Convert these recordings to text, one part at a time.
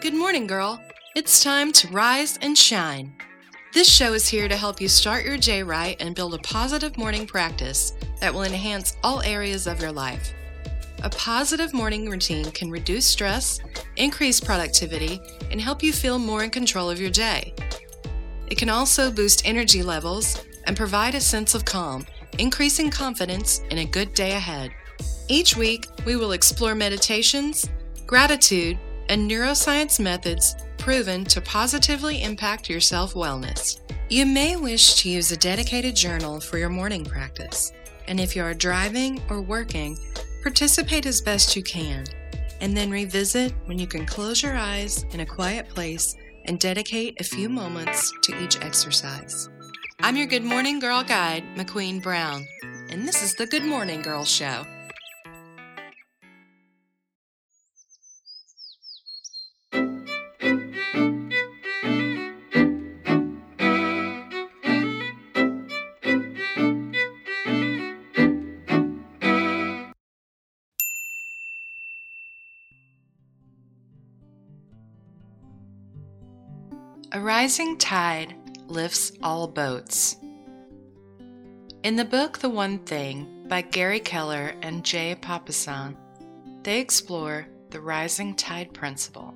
Good morning, girl. It's time to rise and shine. This show is here to help you start your day right and build a positive morning practice that will enhance all areas of your life. A positive morning routine can reduce stress, increase productivity, and help you feel more in control of your day. It can also boost energy levels and provide a sense of calm, increasing confidence in a good day ahead. Each week, we will explore meditations, gratitude, and neuroscience methods proven to positively impact your self wellness. You may wish to use a dedicated journal for your morning practice, and if you are driving or working, participate as best you can, and then revisit when you can close your eyes in a quiet place and dedicate a few moments to each exercise. I'm your Good Morning Girl guide, McQueen Brown, and this is the Good Morning Girl Show. A rising tide lifts all boats. In the book The One Thing by Gary Keller and Jay Papasan, they explore the rising tide principle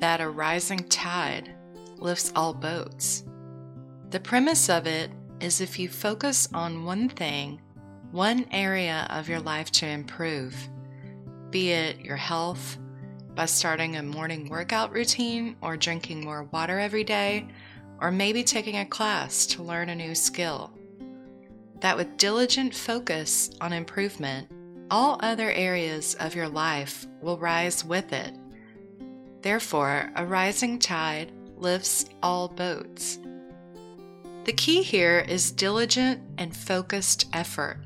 that a rising tide lifts all boats. The premise of it is if you focus on one thing, one area of your life to improve, be it your health, by starting a morning workout routine or drinking more water every day, or maybe taking a class to learn a new skill. That with diligent focus on improvement, all other areas of your life will rise with it. Therefore, a rising tide lifts all boats. The key here is diligent and focused effort.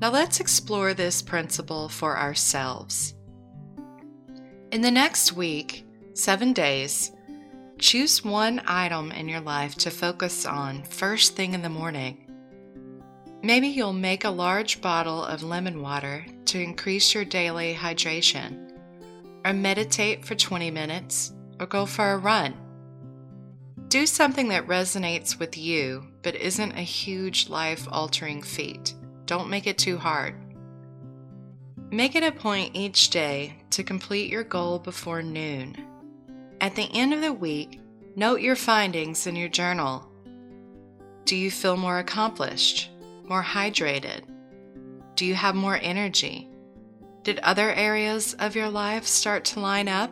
Now let's explore this principle for ourselves. In the next week, seven days, choose one item in your life to focus on first thing in the morning. Maybe you'll make a large bottle of lemon water to increase your daily hydration, or meditate for 20 minutes, or go for a run. Do something that resonates with you but isn't a huge life altering feat. Don't make it too hard. Make it a point each day to complete your goal before noon. At the end of the week, note your findings in your journal. Do you feel more accomplished, more hydrated? Do you have more energy? Did other areas of your life start to line up?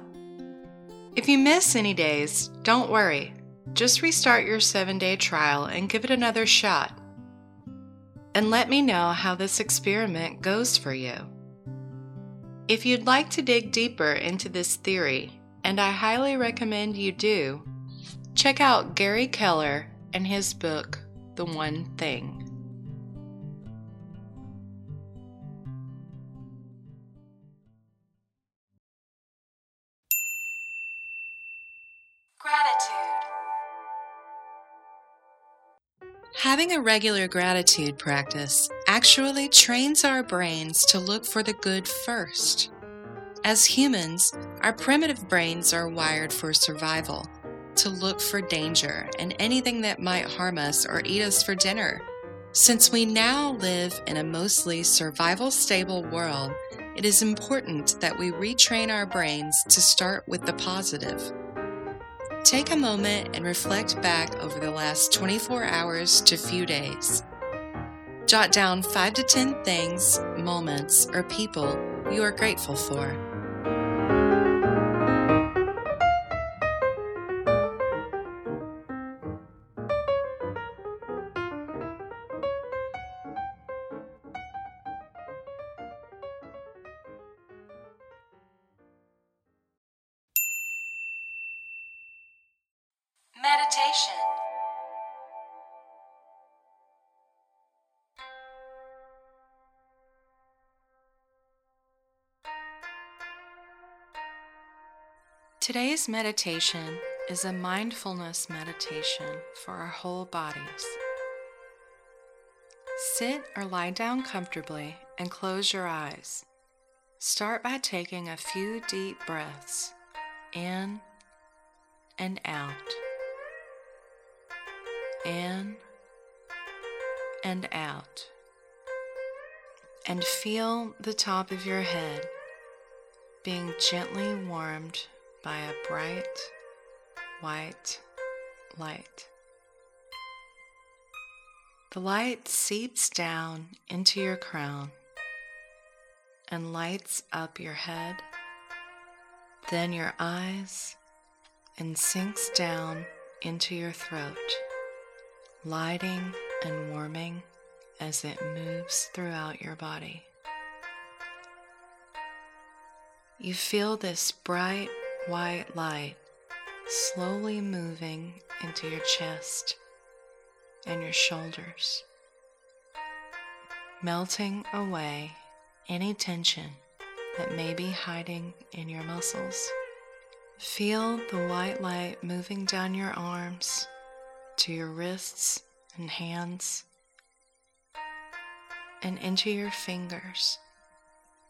If you miss any days, don't worry. Just restart your seven day trial and give it another shot. And let me know how this experiment goes for you. If you'd like to dig deeper into this theory, and I highly recommend you do, check out Gary Keller and his book, The One Thing. Gratitude. Having a regular gratitude practice actually trains our brains to look for the good first. As humans, our primitive brains are wired for survival, to look for danger and anything that might harm us or eat us for dinner. Since we now live in a mostly survival stable world, it is important that we retrain our brains to start with the positive. Take a moment and reflect back over the last 24 hours to few days. Jot down 5 to 10 things, moments, or people you are grateful for. Today's meditation is a mindfulness meditation for our whole bodies. Sit or lie down comfortably and close your eyes. Start by taking a few deep breaths in and out, in and out, and feel the top of your head being gently warmed by a bright white light. The light seeps down into your crown and lights up your head, then your eyes, and sinks down into your throat, lighting and warming as it moves throughout your body. You feel this bright white light slowly moving into your chest and your shoulders, melting away any tension that may be hiding in your muscles. Feel the white light moving down your arms to your wrists and hands and into your fingers,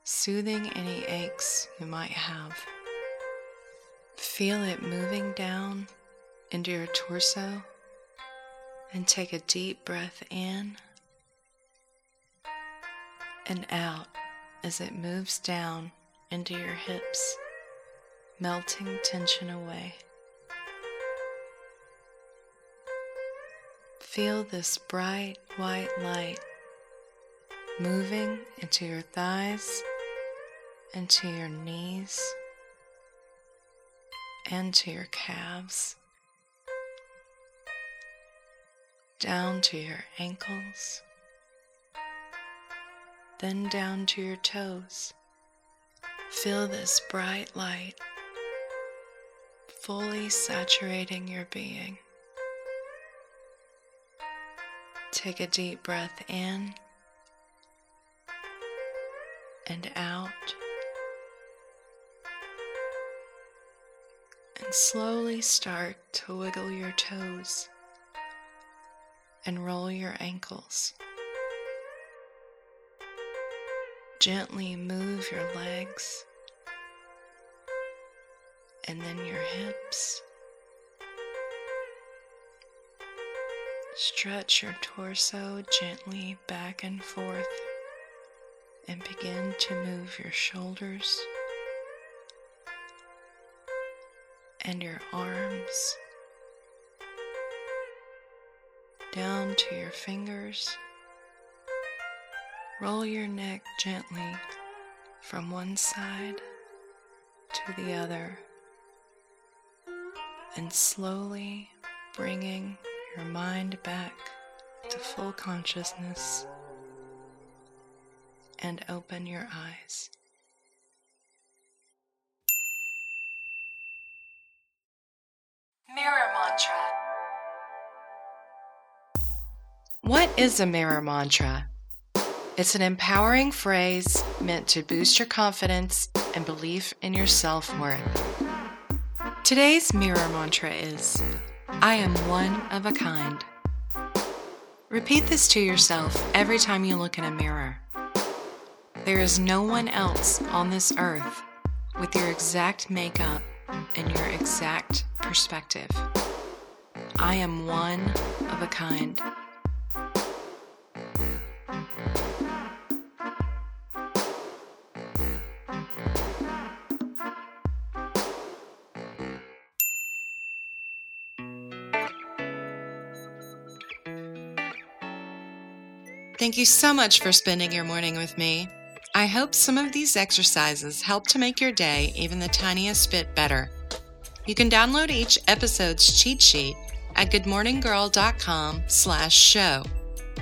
soothing any aches you might have. Feel it moving down into your torso and take a deep breath in and out as it moves down into your hips, melting tension away. Feel this bright white light moving into your thighs, into your knees, and to your calves, down to your ankles then down to your toes. Feel this bright light fully saturating your being. Take a deep breath in and out. Slowly start to wiggle your toes and roll your ankles. Gently move your legs and then your hips. Stretch your torso gently back and forth and begin to move your shoulders and your arms down to your fingers. Roll your neck gently from one side to the other and slowly bringing your mind back to full consciousness and open your eyes. What is a mirror mantra? It's an empowering phrase meant to boost your confidence and belief in your self worth. Today's mirror mantra is I am one of a kind. Repeat this to yourself every time you look in a mirror. There is no one else on this earth with your exact makeup and your exact perspective. I am one of a kind. Thank you so much for spending your morning with me. I hope some of these exercises help to make your day even the tiniest bit better. You can download each episode's cheat sheet at goodmorninggirl.com slash show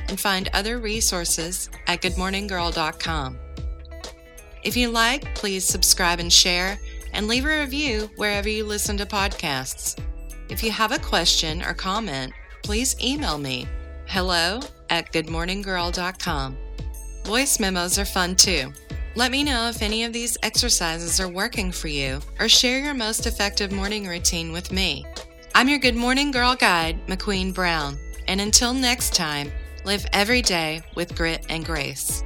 and find other resources at goodmorninggirl.com. If you like, please subscribe and share and leave a review wherever you listen to podcasts. If you have a question or comment, please email me hello at goodmorninggirl.com. Voice memos are fun too. Let me know if any of these exercises are working for you or share your most effective morning routine with me. I'm your Good Morning Girl guide, McQueen Brown, and until next time, live every day with grit and grace.